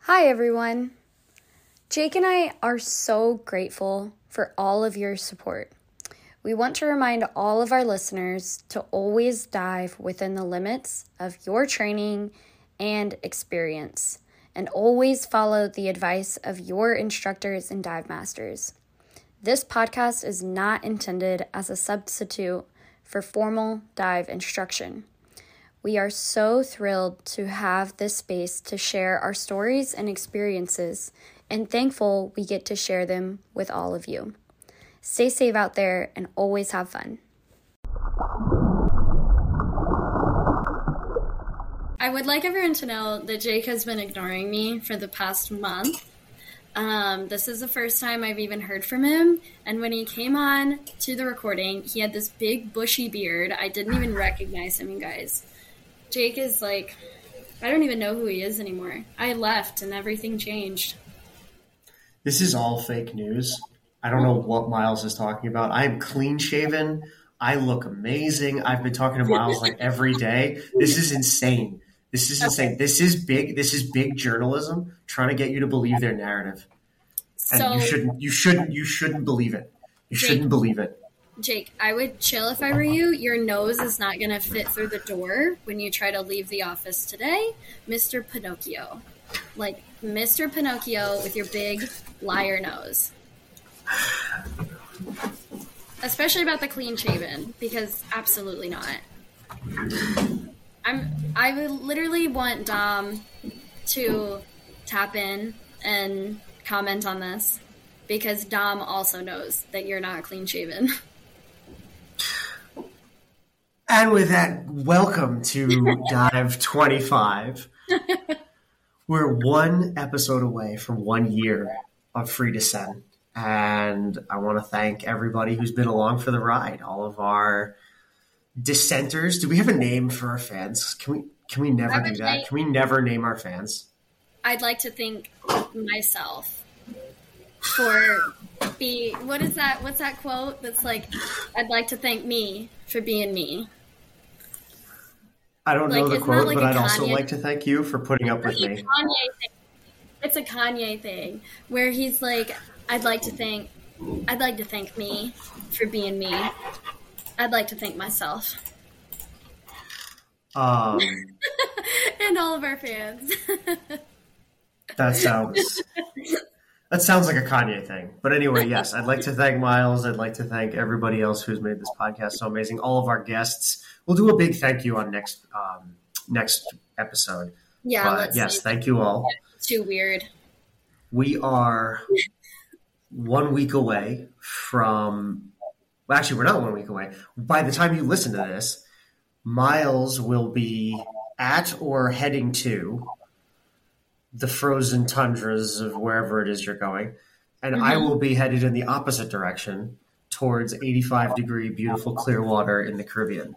Hi, everyone. Jake and I are so grateful for all of your support. We want to remind all of our listeners to always dive within the limits of your training and experience, and always follow the advice of your instructors and dive masters. This podcast is not intended as a substitute for formal dive instruction. We are so thrilled to have this space to share our stories and experiences, and thankful we get to share them with all of you. Stay safe out there and always have fun. I would like everyone to know that Jake has been ignoring me for the past month. Um, this is the first time I've even heard from him. And when he came on to the recording, he had this big bushy beard. I didn't even recognize him, you guys. Jake is like, I don't even know who he is anymore. I left and everything changed. This is all fake news. I don't know what Myles is talking about. I'm clean shaven. I look amazing. I've been talking to Myles like every day. This is insane. This is insane. This is big. This is big journalism trying to get you to believe their narrative, and So, you shouldn't. You shouldn't. You shouldn't believe it. You shouldn't believe it. Jake, I would chill if I were you. Your nose is not going to fit through the door when you try to leave the office today. Mr. Pinocchio. Like, Mr. Pinocchio with your big liar nose. Especially about the clean shaven, because absolutely not. I'm I would literally want Dom to tap in and comment on this because Dom also knows that you're not clean shaven. And with that, welcome to Dive 25. We're one episode away from one year of Free Descent. And I want to thank everybody who's been along for the ride. All of our dissenters. Do we have a name for our fans? Can we can we never do that? Can we never name our fans? I'd like to thank myself for be what is that what's that quote that's like I'd like to thank me for being me. I don't know the quote, like but I'd also like to thank you for putting up with me. It's a Kanye thing where he's like I'd like to thank I'd like to thank me for being me. I'd like to thank myself Um, and all of our fans. That sounds that sounds like a Kanye thing. But anyway, yes, I'd like to thank Myles. I'd like to thank everybody else who's made this podcast so amazing. All of our guests. We'll do a big thank you on next um, next episode. yeah, but yes, thank you all. too weird. We are one week away from. Well, actually, we're not one week away. By the time you listen to this, Myles will be at or heading to the frozen tundras of wherever it is you're going, and I Mhm. will be headed in the opposite direction towards 85 degree beautiful clear water in the Caribbean.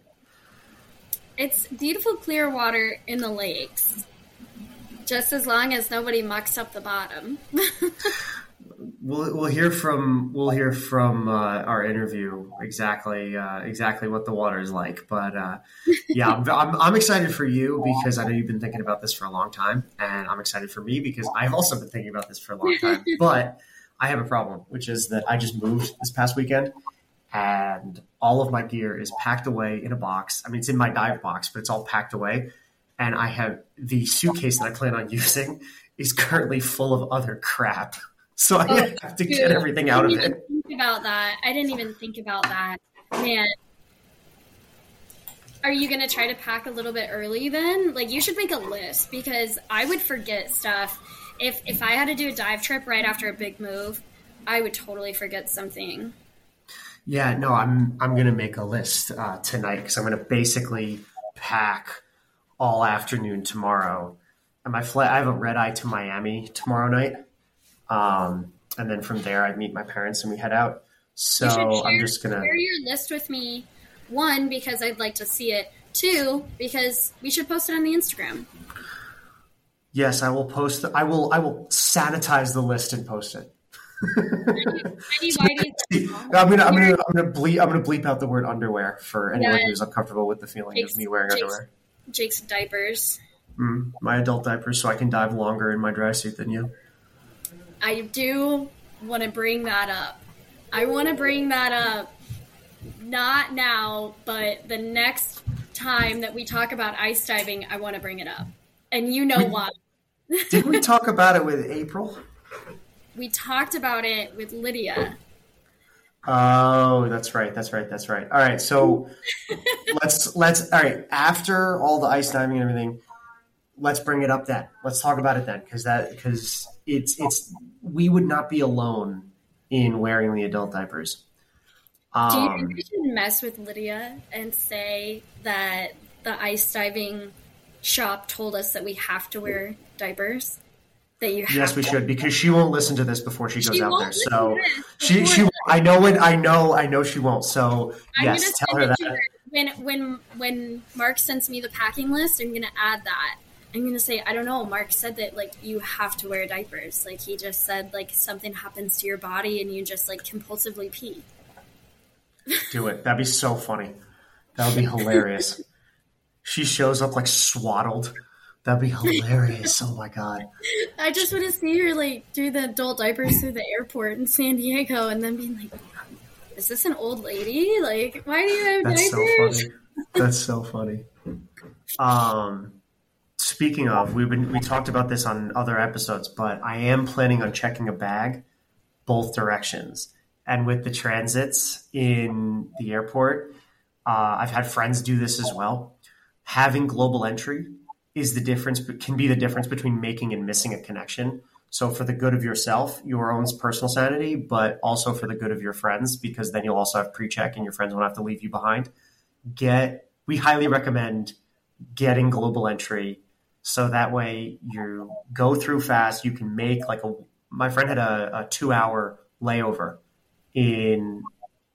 It's beautiful clear water in the lakes. Just as long as nobody mucks up the bottom. We'll, we'll hear from we'll hear from uh, our interview exactly uh, exactly what the water is like. But uh, yeah, I'm, I'm, I'm excited for you because I know you've been thinking about this for a long time, and I'm excited for me because I've also been thinking about this for a long time. but I have a problem, which is that I just moved this past weekend, and all of my gear is packed away in a box. I mean, it's in my dive box, but it's all packed away, and I have the suitcase that I plan on using is currently full of other crap. So I Oh, have to dude, get everything out I of didn't it. even think about that. I didn't even think about that. Man. Are you going to try to pack a little bit early then? Like you should make a list because I would forget stuff. If if I had to do a dive trip right after a big move, I would totally forget something. Yeah, no, I'm I'm gonna make a list uh, tonight because I'm gonna basically pack all afternoon tomorrow. And my flight, I have a red eye to Miami tomorrow night, um, and then from there I meet my parents and we head out. So share, I'm just gonna. share your list with me. One, because I'd like to see it. Two, because we should post it on the Instagram. Yes, I will post. The, I will. I will sanitize the list and post it. I'm gonna. I'm gonna. I'm gonna bleep. I'm gonna bleep out the word underwear for anyone Yeah. who's uncomfortable with the feeling of me wearing Jake's- underwear. Jake's diapers. Mm, my adult diapers, so I can dive longer in my dry suit than you. I do want to bring that up. I want to bring that up not now, but the next time that we talk about ice diving, I want to bring it up. And you know why. Did we talk about it with April? We talked about it with Lydia. Oh, that's right. That's right. That's right. All right. So let's let's all right. After all the ice diving and everything, let's bring it up then. Let's talk about it then, because that because it's it's we would not be alone in wearing the adult diapers. Um, Do you think um, we should mess with Lydia and say that the ice diving shop told us that we have to wear diapers? That you yes, we to. should because she won't listen to this before she goes she out there. So she she I know it. I know I know she won't. So I'm yes, tell her that. Her. When when when Mark sends me the packing list, I'm gonna add that. I'm gonna say I don't know. Mark said that like you have to wear diapers. Like he just said like something happens to your body and you just like compulsively pee. Do it. That'd be so funny. That would be hilarious. she shows up like swaddled. That'd be hilarious. Oh my god. I just want to see her like do the adult diapers through the airport in San Diego and then being like, is this an old lady? Like, why do you have That's diapers? so funny. That's so funny. Um speaking of, we've been we talked about this on other episodes, but I am planning on checking a bag both directions. And with the transits in the airport, uh, I've had friends do this as well. Having global entry is the difference can be the difference between making and missing a connection. So for the good of yourself, your own personal sanity, but also for the good of your friends, because then you'll also have pre-check and your friends won't have to leave you behind. Get we highly recommend getting global entry so that way you go through fast. You can make like a my friend had a, a two hour layover in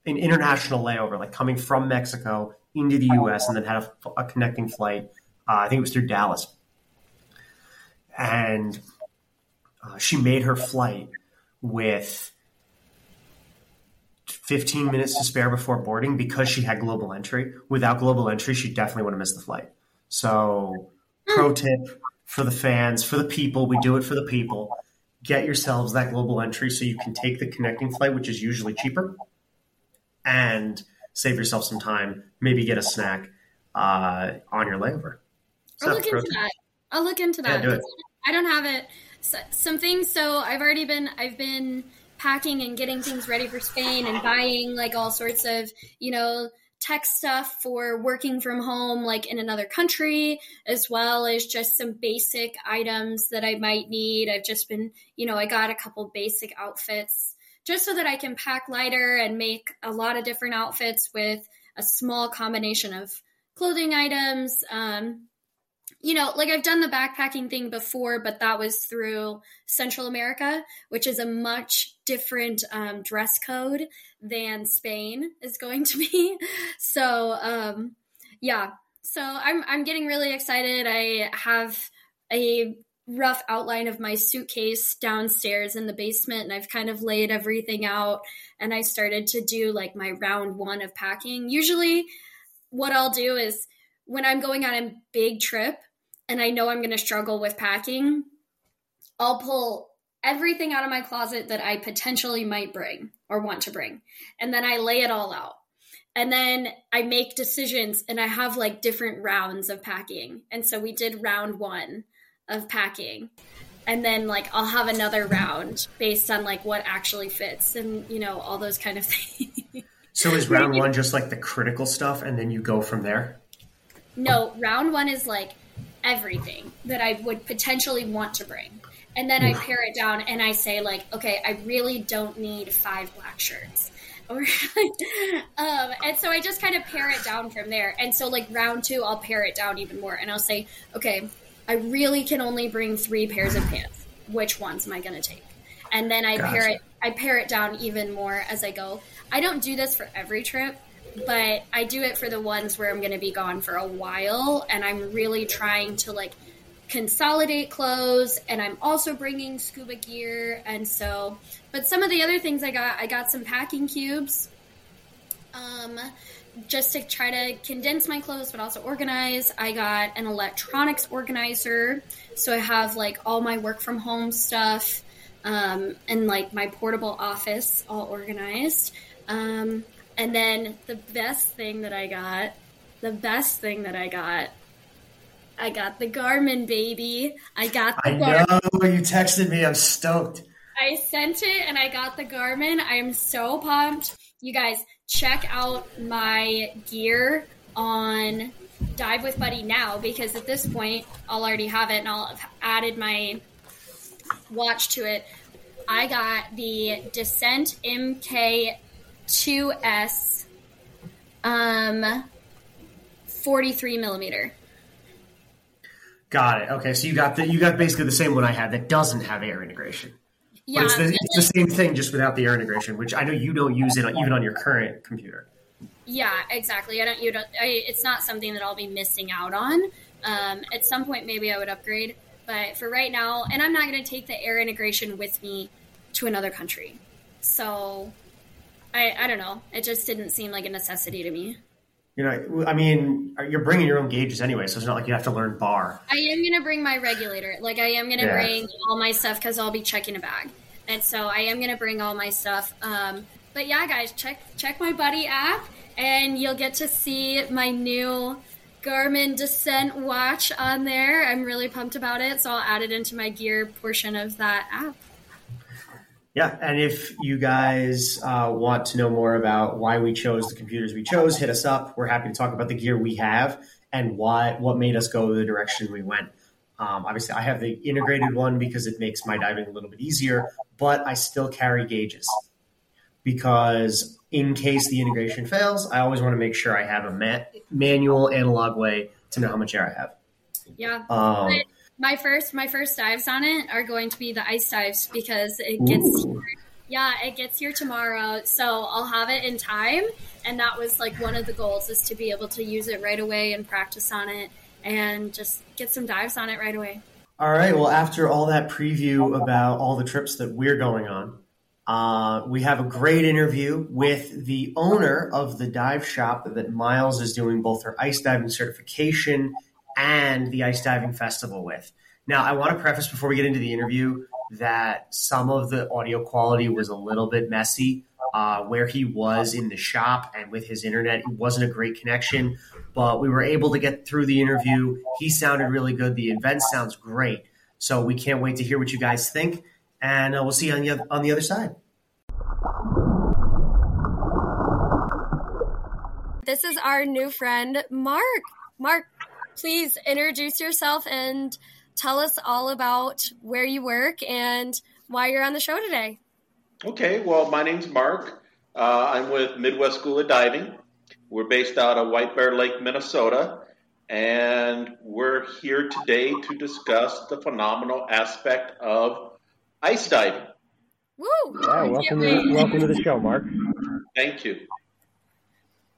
an international layover, like coming from Mexico into the U.S. and then had a, a connecting flight uh, I think it was through Dallas. And uh, she made her flight with 15 minutes to spare before boarding because she had global entry. Without global entry, she definitely would have missed the flight. So, pro tip for the fans, for the people, we do it for the people. Get yourselves that global entry so you can take the connecting flight, which is usually cheaper, and save yourself some time. Maybe get a snack uh, on your layover. I'll look into that. I'll look into that. Yeah, do I don't have it. So, some things. So I've already been. I've been packing and getting things ready for Spain and buying like all sorts of you know tech stuff for working from home like in another country as well as just some basic items that I might need. I've just been, you know, I got a couple basic outfits just so that I can pack lighter and make a lot of different outfits with a small combination of clothing items. Um, you know, like I've done the backpacking thing before, but that was through Central America, which is a much different um, dress code than Spain is going to be. So, um, yeah. So I'm I'm getting really excited. I have a rough outline of my suitcase downstairs in the basement and I've kind of laid everything out and I started to do like my round 1 of packing. Usually what I'll do is when I'm going on a big trip, and I know I'm going to struggle with packing, I'll pull everything out of my closet that I potentially might bring or want to bring. And then I lay it all out. And then I make decisions and I have like different rounds of packing. And so we did round one of packing. And then like I'll have another round based on like what actually fits and you know all those kind of things. So is round one just like the critical stuff and then you go from there? No, round one is like everything that I would potentially want to bring. And then I pare it down and I say, like, okay, I really don't need five black shirts. Or, um, and so I just kind of pare it down from there. And so, like, round two, I'll pare it down even more. And I'll say, okay, I really can only bring three pairs of pants. Which ones am I going to take? And then I gotcha. pare it, I pare it down even more as I go. I don't do this for every trip but I do it for the ones where I'm going to be gone for a while and I'm really trying to like consolidate clothes and I'm also bringing scuba gear and so but some of the other things I got I got some packing cubes um just to try to condense my clothes but also organize, I got an electronics organizer. So I have like all my work from home stuff um, and like my portable office all organized. Um, and then the best thing that I got, the best thing that I got, I got the Garmin baby. I got the I Garmin. know you texted me. I'm stoked. I sent it and I got the Garmin. I am so pumped. You guys, check out my gear on Dive with Buddy now because at this point I'll already have it and I'll have added my watch to it. I got the Descent MK2S um 43 millimeter. Got it. Okay, so you got the you got basically the same one I had that doesn't have air integration. Yeah, But it's the, it's the same thing, just without the air integration, which I know you don't use it even on your current computer. Yeah, exactly. I don't. You don't. I, it's not something that I'll be missing out on. Um, at some point, maybe I would upgrade, but for right now, and I'm not going to take the air integration with me to another country. So, I I don't know. It just didn't seem like a necessity to me. You know, I mean, you're bringing your own gauges anyway, so it's not like you have to learn bar. I am going to bring my regulator. Like I am going to Yeah. bring all my stuff because I'll be checking a bag, and so I am going to bring all my stuff. Um, but yeah, guys, check check my Buddy app, and you'll get to see my new Garmin Descent watch on there. I'm really pumped about it, so I'll add it into my gear portion of that app. Yeah, and if you guys uh, want to know more about why we chose the computers we chose, hit us up. We're happy to talk about the gear we have and why what made us go the direction we went. Um, obviously, I have the integrated one because it makes my diving a little bit easier, but I still carry gauges because in case the integration fails, I always want to make sure I have a ma- manual analog way to know how much air I have. Yeah. Um, My first my first dives on it are going to be the ice dives because it gets Ooh. yeah, it gets here tomorrow. So I'll have it in time and that was like one of the goals is to be able to use it right away and practice on it and just get some dives on it right away. All right. Well, after all that preview about all the trips that we're going on, uh, we have a great interview with the owner of the dive shop that Myles is doing both her ice diving certification and the ice diving festival with. Now, I want to preface before we get into the interview that some of the audio quality was a little bit messy. Uh, where he was in the shop and with his internet, it wasn't a great connection but we were able to get through the interview. He sounded really good. The event sounds great. So we can't wait to hear what you guys think, and uh, we'll see you on the other, on the other side. This is our new friend Mark. Mark, please introduce yourself and tell us all about where you work and why you're on the show today. Okay, well, my name's Mark. Uh, I'm with Midwest School of Diving. We're based out of White Bear Lake, Minnesota, and we're here today to discuss the phenomenal aspect of ice diving. Woo! Yeah, welcome to welcome to the show, Mark. Thank you.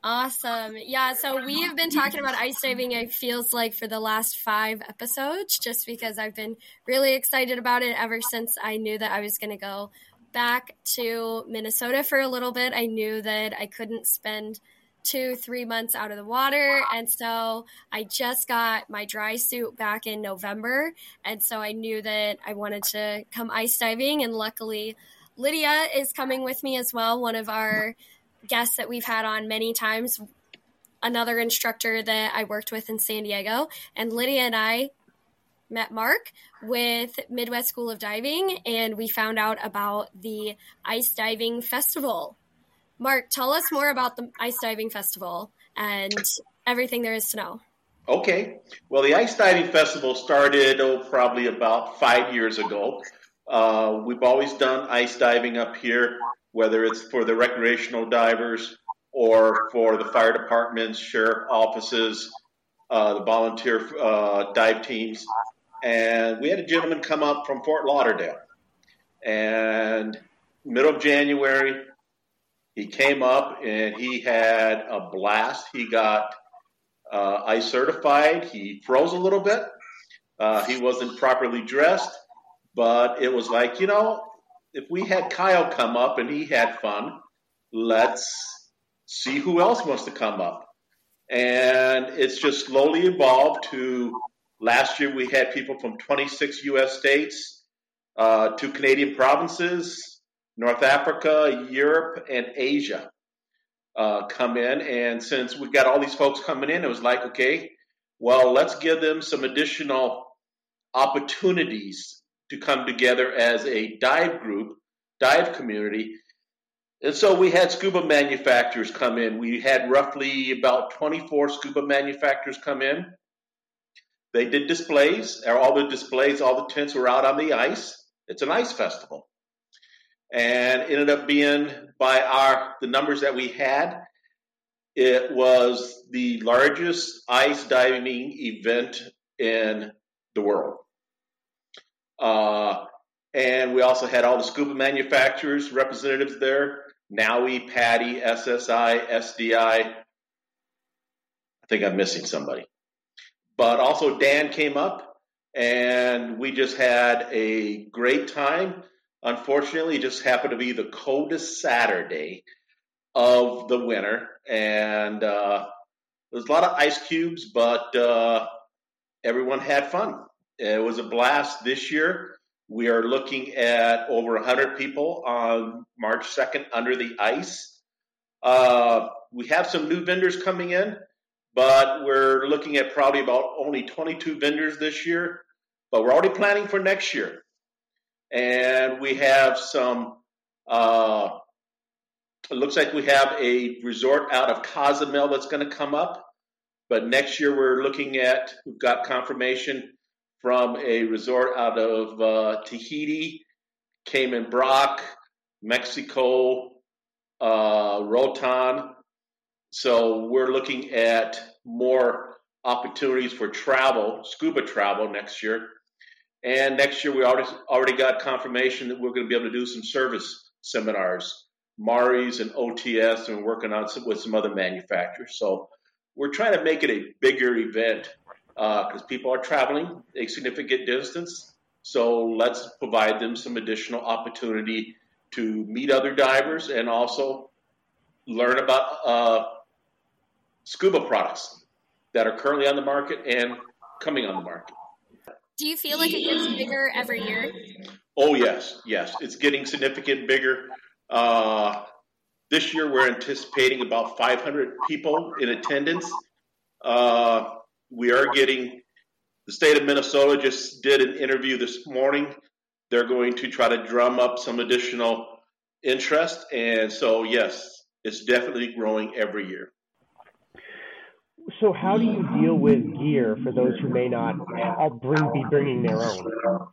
Awesome. Yeah, so we have been talking about ice diving, it feels like, for the last five episodes, just because I've been really excited about it ever since I knew that I was going to go back to Minnesota for a little bit. I knew that I couldn't spend two, three months out of the water. And so I just got my dry suit back in November. And so I knew that I wanted to come ice diving. And luckily, Lydia is coming with me as well, one of our guests that we've had on many times, another instructor that I worked with in San Diego. And Lydia and I met Mark with Midwest School of Diving, and we found out about the Ice Diving Festival. Mark, tell us more about the Ice Diving Festival and everything there is to know. Okay, well, the Ice Diving Festival started oh, probably about five years ago. Uh, we've always done ice diving up here, whether it's for the recreational divers or for the fire departments, sheriff offices, uh, the volunteer uh, dive teams. And we had a gentleman come up from Fort Lauderdale. And middle of January, he came up and he had a blast. He got uh, ice certified. He froze a little bit. Uh, he wasn't properly dressed, but it was like, you know, if we had Kyle come up and he had fun, let's see who else wants to come up. And it's just slowly evolved to last year we had people from 26 U.S. states, uh, two Canadian provinces, North Africa, Europe, and Asia uh, come in. And since we got all these folks coming in, it was like, okay, well, let's give them some additional opportunities to come together as a dive group, dive community. And so we had scuba manufacturers come in. We had roughly about 24 scuba manufacturers come in. They did displays. All the displays, all the tents were out on the ice. It's an ice festival. And ended up being by our the numbers that we had, it was the largest ice diving event in the world. Uh, and we also had all the scuba manufacturers representatives there. NAUI, PADI, SSI, SDI. I think I'm missing somebody. But also DAN came up and we just had a great time. Unfortunately, it just happened to be the coldest Saturday of the winter. And uh, there's a lot of ice cubes, but uh, everyone had fun. It was a blast this year. We are looking at over 100 people on March 2nd under the ice. Uh, we have some new vendors coming in, but we're looking at probably about only 22 vendors this year. But we're already planning for next year. And we have some, uh, it looks like we have a resort out of Cozumel that's going to come up. But next year we're looking at, we've got confirmation from a resort out of uh, Tahiti, Cayman Brac, Mexico, uh, Roatan. So we're looking at more opportunities for travel, scuba travel next year. And next year we already already got confirmation that we're going to be able to do some service seminars, Mares and OTS, and working on some, with some other manufacturers. So we're trying to make it a bigger event because uh, people are traveling a significant distance. So let's provide them some additional opportunity to meet other divers and also learn about uh, scuba products that are currently on the market and coming on the market. Do you feel like it gets bigger every year? Oh yes, yes, it's getting significant bigger. Uh, this year we're anticipating about 500 people in attendance. Uh, we are getting the state of Minnesota just did an interview this morning. They're going to try to drum up some additional interest, and so yes, it's definitely growing every year. So, how do you deal with gear for those who may not bring, be bringing their own?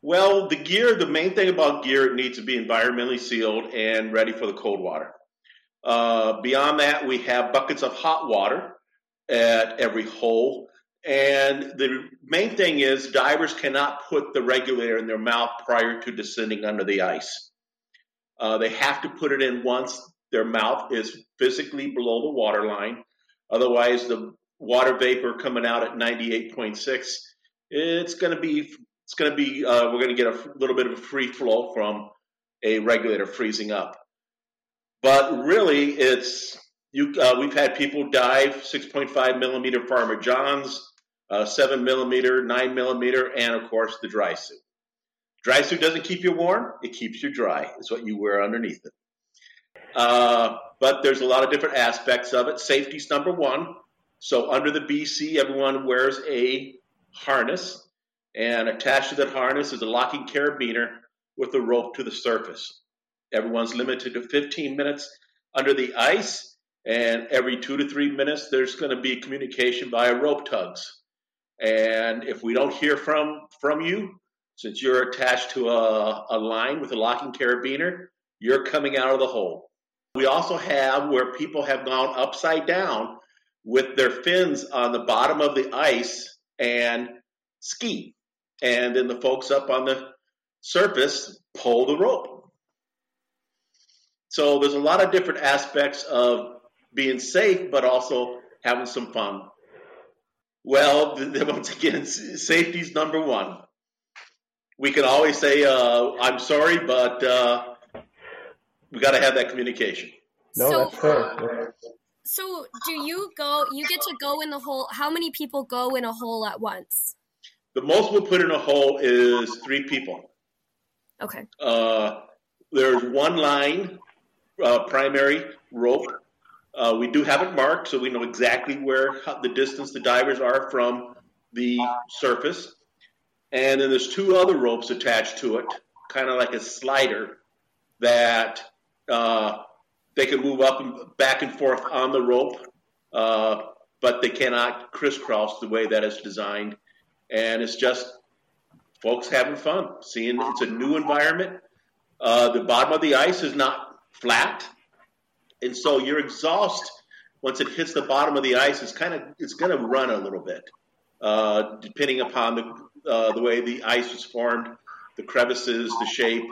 Well, the gear, the main thing about gear, it needs to be environmentally sealed and ready for the cold water. Uh, beyond that, we have buckets of hot water at every hole. And the main thing is divers cannot put the regulator in their mouth prior to descending under the ice. Uh, they have to put it in once their mouth is physically below the water line. Otherwise, the water vapor coming out at 98.6, it's going to be it's going to be uh, we're going to get a little bit of a free flow from a regulator freezing up. But really, it's you, uh, we've had people dive 6.5 millimeter Farmer Johns, uh, 7 millimeter, 9 millimeter, and of course the dry suit. Dry suit doesn't keep you warm, it keeps you dry, is what you wear underneath it. Uh, but there's a lot of different aspects of it. Safety's number one. So under the BC, everyone wears a harness, and attached to that harness is a locking carabiner with a rope to the surface. Everyone's limited to 15 minutes under the ice and every two to three minutes, there's going to be communication via rope tugs. And if we don't hear from from you, since you're attached to a, a line with a locking carabiner, you're coming out of the hole. We also have where people have gone upside down with their fins on the bottom of the ice and ski. And then the folks up on the surface pull the rope. So there's a lot of different aspects of being safe, but also having some fun. Well, once again, safety's number one. We can always say, uh, I'm sorry, but uh, we got to have that communication. No, so, that's fair. So, do you go? You get to go in the hole. How many people go in a hole at once? The most we'll put in a hole is three people. Okay. Uh, there's one line, uh, primary rope. Uh, we do have it marked, so we know exactly where the distance the divers are from the surface. And then there's two other ropes attached to it, kind of like a slider that uh, they can move up and back and forth on the rope, uh, but they cannot crisscross the way that it's designed. And it's just folks having fun, seeing it's a new environment. Uh, the bottom of the ice is not flat, and so your exhaust, once it hits the bottom of the ice, is kind of it's going to run a little bit, uh, depending upon the uh, the way the ice was formed, the crevices, the shape.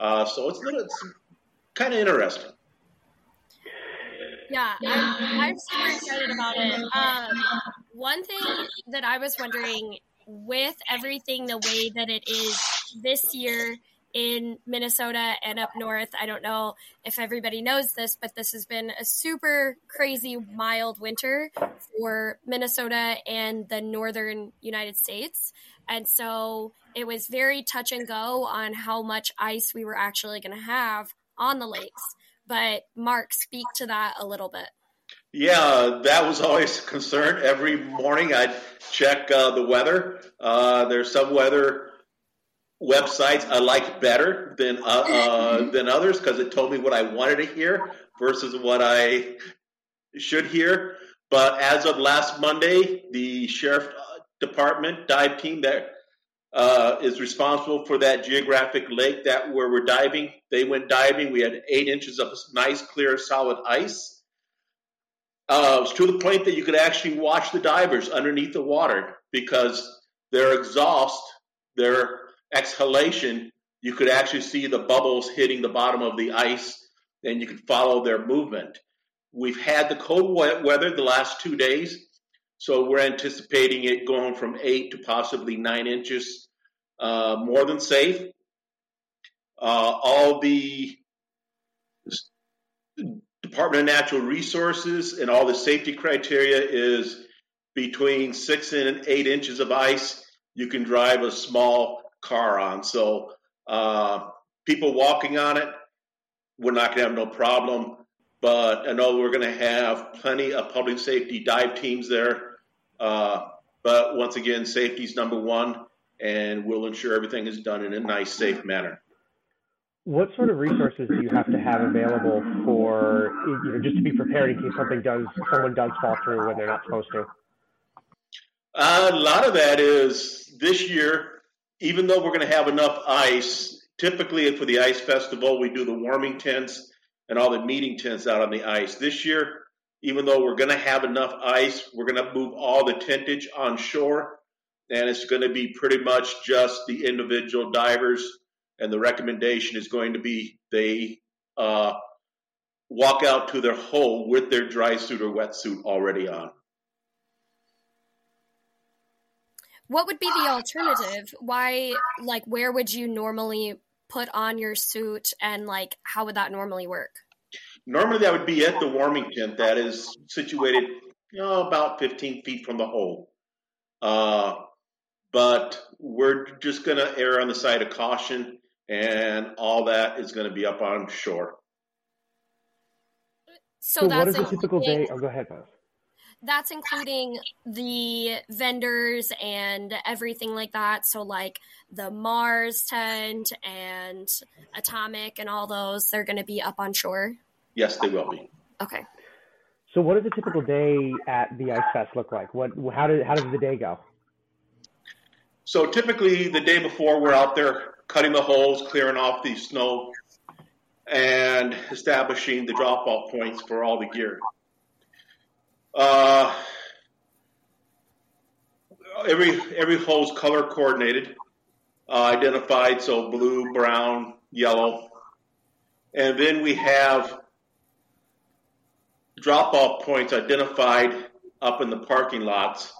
Uh, so it's, little, it's kind of interesting. Yeah, I'm, I'm super excited about it. Um, one thing that I was wondering with everything the way that it is this year in Minnesota and up north, I don't know if everybody knows this, but this has been a super crazy mild winter for Minnesota and the northern United States. And so it was very touch and go on how much ice we were actually going to have on the lakes. But Mark, speak to that a little bit. Yeah, that was always a concern. Every morning I'd check uh, the weather. Uh, there's some weather websites I like better than uh, uh than others because it told me what I wanted to hear versus what I should hear. But as of last Monday, the sheriff department dive team that uh, is responsible for that geographic lake that where we're diving. They went diving. We had eight inches of nice, clear, solid ice. Uh, it was to the point that you could actually watch the divers underneath the water because their exhaust, their exhalation, you could actually see the bubbles hitting the bottom of the ice and you could follow their movement. We've had the cold wet weather the last two days, so we're anticipating it going from eight to possibly nine inches uh, more than safe. Uh, all the Department of Natural Resources and all the safety criteria is between six and eight inches of ice. You can drive a small car on. So uh, people walking on it, we're not going to have no problem. But I know we're going to have plenty of public safety dive teams there. Uh, but once again, safety is number one, and we'll ensure everything is done in a nice, safe manner. What sort of resources do you have to have available for you know just to be prepared in case something does someone does fall through when they're not supposed to? Uh, a lot of that is this year, even though we're going to have enough ice. Typically, for the ice festival, we do the warming tents and all the meeting tents out on the ice. This year, even though we're going to have enough ice, we're going to move all the tentage on shore, and it's going to be pretty much just the individual divers. And the recommendation is going to be they uh, walk out to their hole with their dry suit or wetsuit already on. What would be the alternative? Why, like, where would you normally put on your suit, and like, how would that normally work? Normally, that would be at the warming tent that is situated you know, about 15 feet from the hole. Uh, but we're just going to err on the side of caution, and all that is going to be up on shore. So, so what is a typical day? Oh, go ahead, Beth. That's including the vendors and everything like that. So, like the Mares tent and Atomic and all those, they're going to be up on shore. Yes, they will be. Okay. So, what does a typical day at the Ice Fest look like? What, how, did, how does the day go? So, typically, the day before, we're out there cutting the holes, clearing off the snow, and establishing the drop off points for all the gear. Uh, every every hole is color coordinated, uh, identified, so blue, brown, yellow, and then we have drop off points identified up in the parking lots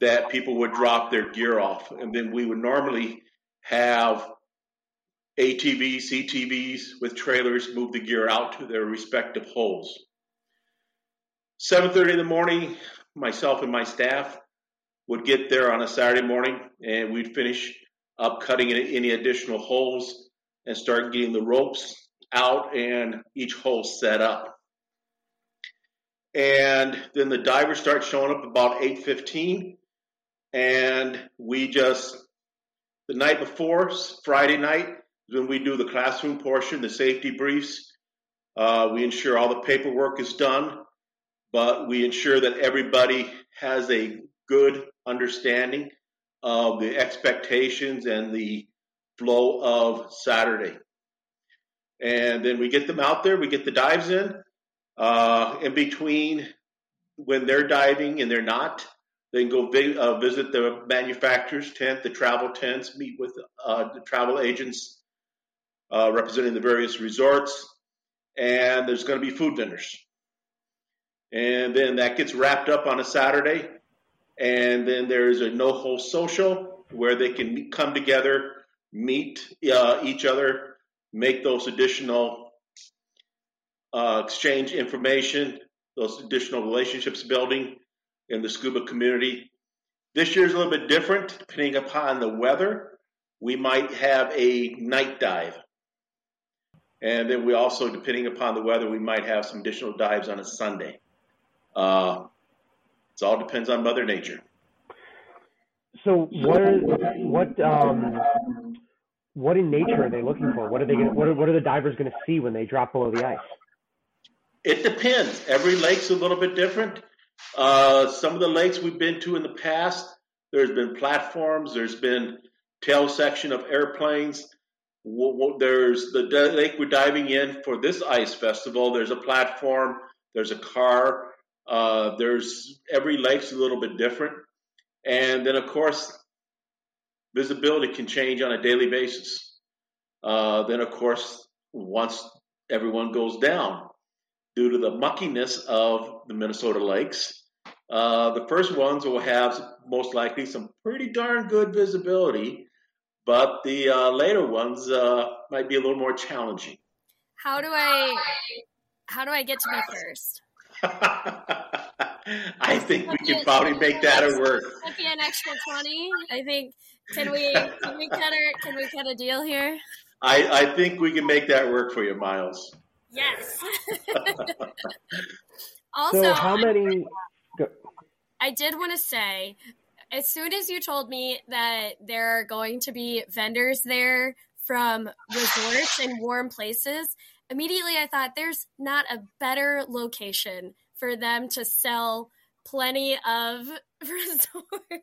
that people would drop their gear off. And then we would normally have ATVs, CTVs with trailers move the gear out to their respective holes. 7:30 in the morning, myself and my staff would get there on a Saturday morning, and we'd finish up cutting any additional holes and start getting the ropes out and each hole set up. And then the divers start showing up about 8:15, and we just the night before Friday night when we do the classroom portion, the safety briefs. Uh, we ensure all the paperwork is done, but we ensure that everybody has a good understanding of the expectations and the flow of Saturday. And then we get them out there, we get the dives in. Uh, in between when they're diving and they're not, they go vi- uh, visit the manufacturer's tent, the travel tents, meet with uh, the travel agents uh, representing the various resorts, and there's going to be food vendors. And then that gets wrapped up on a Saturday, and then there's a no hole social where they can meet, come together, meet uh, each other, make those additional uh, exchange information, those additional relationships building in the scuba community. This year is a little bit different depending upon the weather. We might have a night dive. And then we also, depending upon the weather, we might have some additional dives on a Sunday. Uh, it all depends on Mother Nature. So what are, what um what in nature are they looking for? What are they gonna, what are, what are the divers going to see when they drop below the ice? It depends. Every lake's a little bit different. Uh, some of the lakes we've been to in the past, there's been platforms, there's been tail section of airplanes. There's the lake we're diving in for this ice festival. There's a platform, there's a car, uh, there's every lake's a little bit different. And then, of course, visibility can change on a daily basis. Uh, then, of course, once everyone goes down, due to the muckiness of the Minnesota lakes, uh, the first ones will have most likely some pretty darn good visibility, but the uh, later ones uh, might be a little more challenging. How do I how do I get to be first? I think we can probably make that a work. Might be an extra twenty. I think. Can we can we cut a can we cut a deal here? I, I think we can make that work for you, Myles. Yes. also, so how many? I did want to say, as soon as you told me that there are going to be vendors there from resorts and warm places, immediately I thought there's not a better location for them to sell plenty of resort.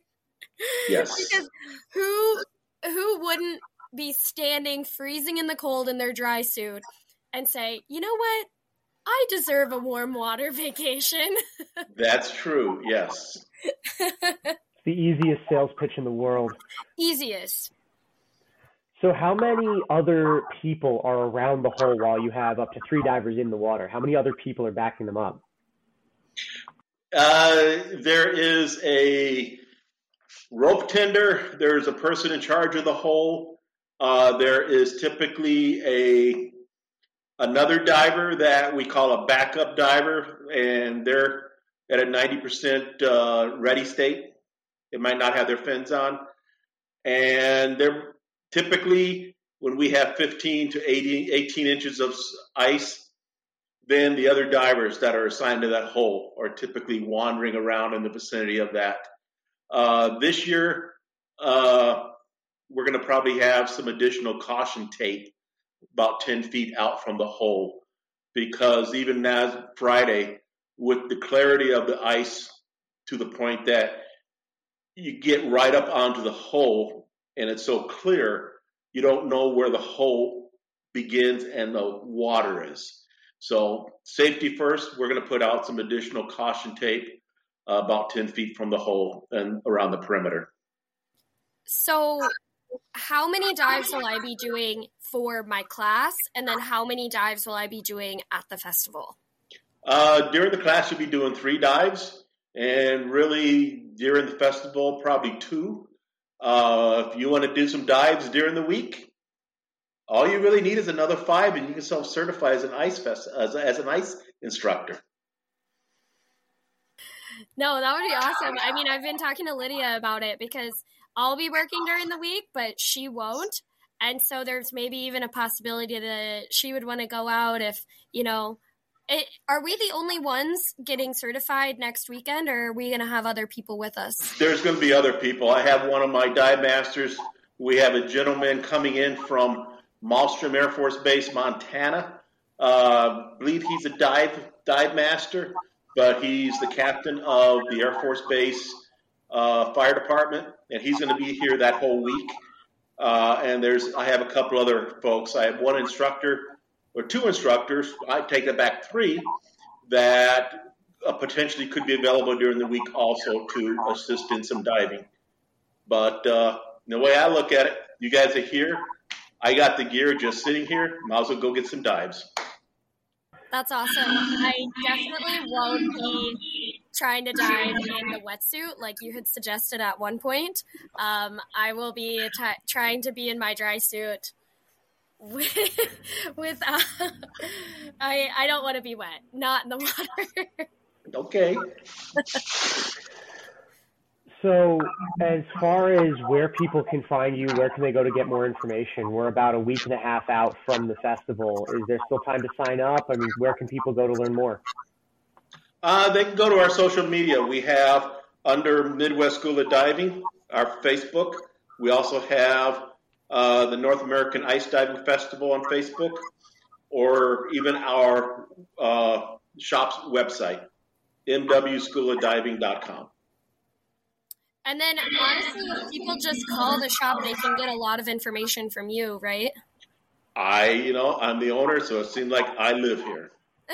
Yes. because who who wouldn't be standing freezing in the cold in their dry suit and say, "You know what? I deserve a warm water vacation." That's true. Yes. the easiest sales pitch in the world. Easiest. So, how many other people are around the hole while you have up to three divers in the water? How many other people are backing them up? Uh, there is a rope tender. There's a person in charge of the hole. Uh, there is typically a another diver that we call a backup diver, and they're at a 90% uh, ready state. They might not have their fins on, and they're typically when we have 15 to 80, 18 inches of ice. Then the other divers that are assigned to that hole are typically wandering around in the vicinity of that. Uh, this year, uh, we're going to probably have some additional caution tape about 10 feet out from the hole because even as Friday, with the clarity of the ice to the point that you get right up onto the hole and it's so clear, you don't know where the hole begins and the water is. So, safety first, we're going to put out some additional caution tape uh, about 10 feet from the hole and around the perimeter. So, how many dives will I be doing for my class? And then, how many dives will I be doing at the festival? Uh, during the class, you'll be doing three dives. And really, during the festival, probably two. Uh, if you want to do some dives during the week, All you really need is another five, and you can self certify as an ice fest as, as an ice instructor. No, that would be awesome. I mean, I've been talking to Lydia about it because I'll be working during the week, but she won't. And so there's maybe even a possibility that she would want to go out if, you know, it, are we the only ones getting certified next weekend, or are we going to have other people with us? There's going to be other people. I have one of my dive masters. We have a gentleman coming in from Malmstrom Air Force Base, Montana. Uh, believe he's a dive dive master, but he's the captain of the Air Force Base uh, Fire Department, and he's going to be here that whole week. Uh, and there's I have a couple other folks. I have one instructor or two instructors. I take it back three that uh, potentially could be available during the week also to assist in some diving. But uh, the way I look at it, you guys are here. I got the gear just sitting here. Might as well go get some dives. That's awesome. I definitely won't be trying to dive in the wetsuit like you had suggested at one point. Um, I will be t- trying to be in my dry suit with, with uh, I I don't want to be wet, not in the water. okay. So, as far as where people can find you, where can they go to get more information? We're about a week and a half out from the festival. Is there still time to sign up? I mean, where can people go to learn more? Uh, they can go to our social media. We have under Midwest School of Diving, our Facebook. We also have uh, the North American Ice Diving Festival on Facebook, or even our uh, shop's website, mwschoolofdiving.com. And then, honestly, if people just call the shop, they can get a lot of information from you, right? I, you know, I'm the owner, so it seems like I live here.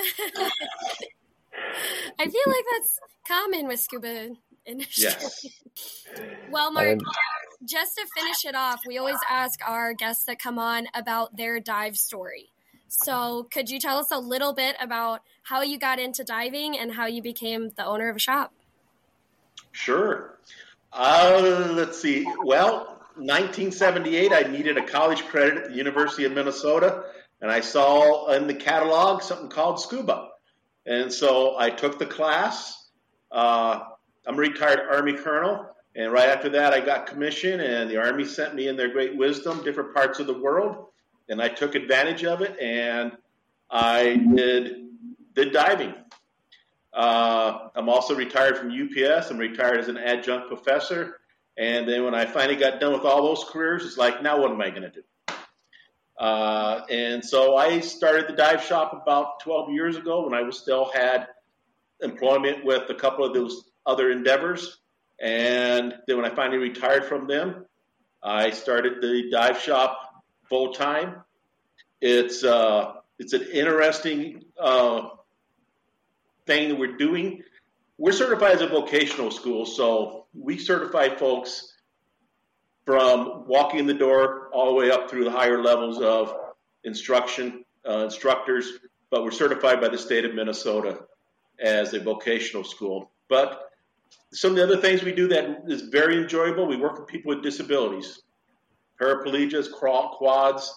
I feel like that's common with scuba industry. Yes. well, Mark, just to finish it off, we always ask our guests that come on about their dive story. So, could you tell us a little bit about how you got into diving and how you became the owner of a shop? Sure. Uh, let's see. Well, 1978, I needed a college credit at the University of Minnesota, and I saw in the catalog something called scuba. And so I took the class. Uh, I'm a retired Army colonel, and right after that, I got commissioned, and the Army sent me in their great wisdom, different parts of the world, and I took advantage of it, and I did did diving. Uh, I'm also retired from UPS. I'm retired as an adjunct professor. And then when I finally got done with all those careers, it's like, now what am I going to do? Uh, and so I started the dive shop about 12 years ago when I was still had employment with a couple of those other endeavors. And then when I finally retired from them, I started the dive shop full time. It's uh, it's an interesting uh, thing that we're doing. We're certified as a vocational school, so we certify folks from walking in the door all the way up through the higher levels of instruction, uh, instructors, but we're certified by the state of Minnesota as a vocational school. But some of the other things we do that is very enjoyable, we work with people with disabilities, paraplegics, quads,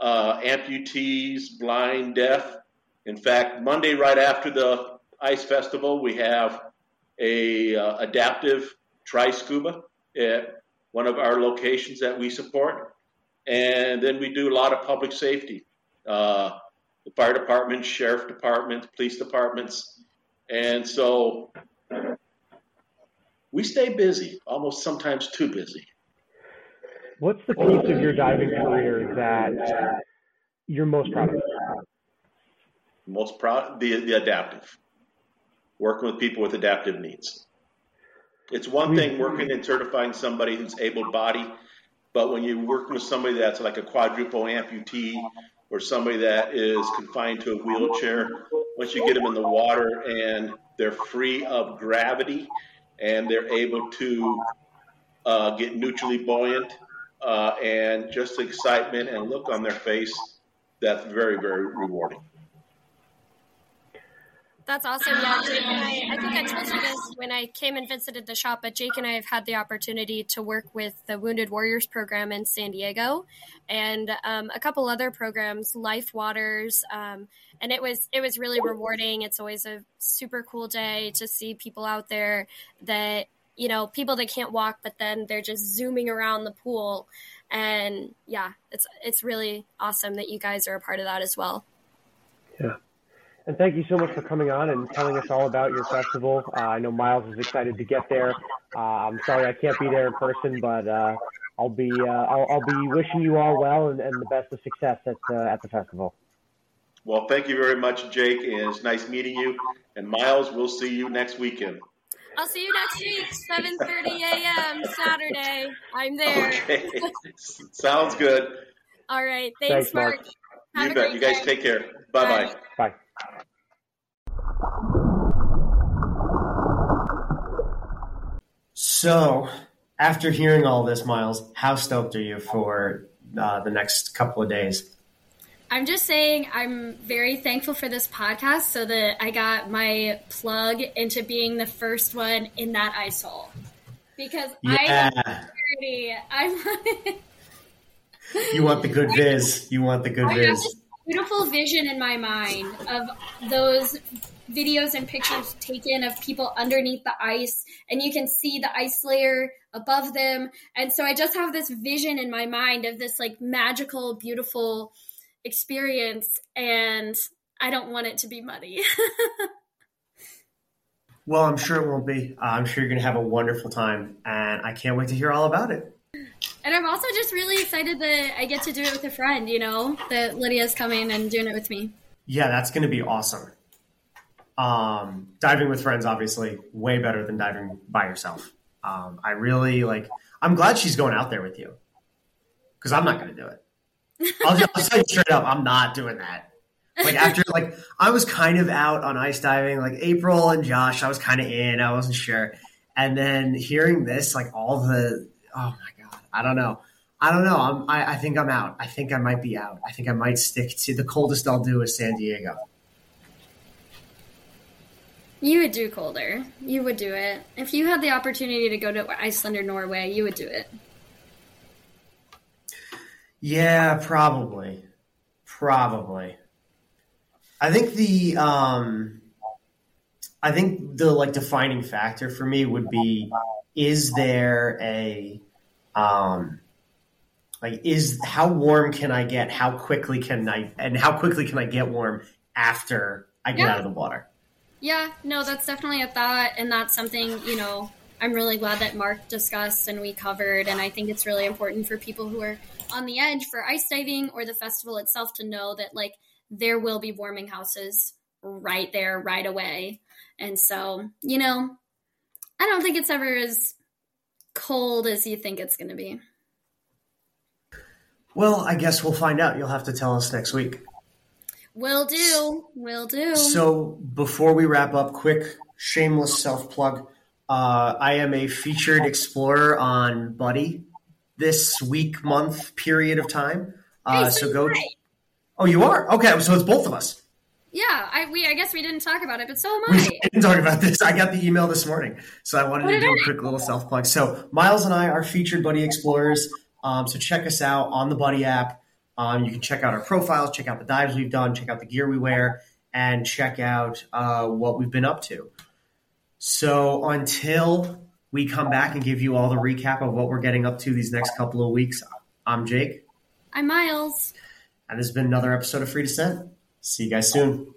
uh, amputees, blind, deaf. In fact, Monday, right after the Ice Festival, we have a uh, adaptive try scuba at one of our locations that we support, and then we do a lot of public safety, uh, the fire department, sheriff department, police departments, and so we stay busy, almost sometimes too busy. What's the piece of your diving career that you're most proud of? Most proud the the adaptive working with people with adaptive needs. It's one thing working and certifying somebody who's able bodied, but when you're working with somebody that's like a quadruple amputee or somebody that is confined to a wheelchair, once you get them in the water and they're free of gravity and they're able to uh, get neutrally buoyant uh, and just excitement and look on their face, that's very, very rewarding. That's awesome. Yeah, Jake and I, I think I told you this when I came and visited the shop, but Jake and I have had the opportunity to work with the Wounded Warriors program in San Diego and um, a couple other programs, Life Waters. Um, and it was it was really rewarding. It's always a super cool day to see people out there that you know people that can't walk, but then they're just zooming around the pool, and yeah, it's it's really awesome that you guys are a part of that as well. Yeah. And thank you so much for coming on and telling us all about your festival. Uh, I know Myles is excited to get there. Uh, I'm sorry I can't be there in person, but uh, I'll be uh, I'll, I'll, be wishing you all well and, and the best of success at uh, at the festival. Well, thank you very much, Jake. It's nice meeting you. And Myles, we'll see you next weekend. I'll see you next week, 7:30 a.m. Saturday. I'm there. Okay. Sounds good. All right. Thanks, Thanks Mark. Mark. you bet. You guys take care. Bye-bye. Bye. So, after hearing all this, Myles, how stoked are you for uh, the next couple of days? I'm just saying I'm very thankful for this podcast so that I got my plug into being the first one in that ice hole. Because Yeah. I I You want the good viz. You want the good I viz. Beautiful vision in my mind of those videos and pictures taken of people underneath the ice, and you can see the ice layer above them. And so I just have this vision in my mind of this like magical, beautiful experience, and I don't want it to be muddy. Well, I'm sure it won't be. I'm sure you're going to have a wonderful time, and I can't wait to hear all about it. And I'm also just really excited that I get to do it with a friend, you know, that Lydia's coming and doing it with me. Yeah, that's going to be awesome. Um, diving with friends, obviously, way better than diving by yourself. Um, I really like. I'm glad she's going out there with you because I'm not going to do it. I'll just I'll tell you straight up, I'm not doing that. Like after like I was kind of out on ice diving, like April and Josh, I was kind of in, I wasn't sure, and then hearing this, like all the, oh my god, I don't know. I don't know. I'm, I, I think I'm out. I think I might be out. I think I might stick to the coldest I'll do is San Diego. You would do colder. You would do it. If you had the opportunity to go to Iceland or Norway, you would do it. Yeah, probably. Probably. I think the um I think the like defining factor for me would be is there a um like is how warm can I get? How quickly can I and how quickly can I get warm after I get Yeah. out of the water? Yeah, no, that's definitely a thought, and that's something, you know, I'm really glad that Mark discussed and we covered, and I think it's really important for people who are on the edge for ice diving or the festival itself to know that, like, there will be warming houses right there, right away. And so, you know, I don't think it's ever as cold as you think it's going to be. Well, I guess we'll find out. You'll have to tell us next week. Will do. Will do. So before we wrap up, quick shameless self plug. Uh, I am a featured explorer on Buddy this week, month period of time. Uh, Hey, so so go. I. Oh, you are okay. So it's both of us. Yeah, I we I guess we didn't talk about it, but so am We I. didn't talk about this. I got the email this morning, so I wanted What to do a I- quick little self plug. So Myles and I are featured Buddy Explorers. Um, so check us out on the Buddy app. Um, you can check out our profiles, check out the dives we've done, check out the gear we wear, and check out uh, what we've been up to. So until we come back and give you all the recap of what we're getting up to these next couple of weeks, I'm Jake, I'm Myles. and this has been another episode of Free Descent. See you guys soon.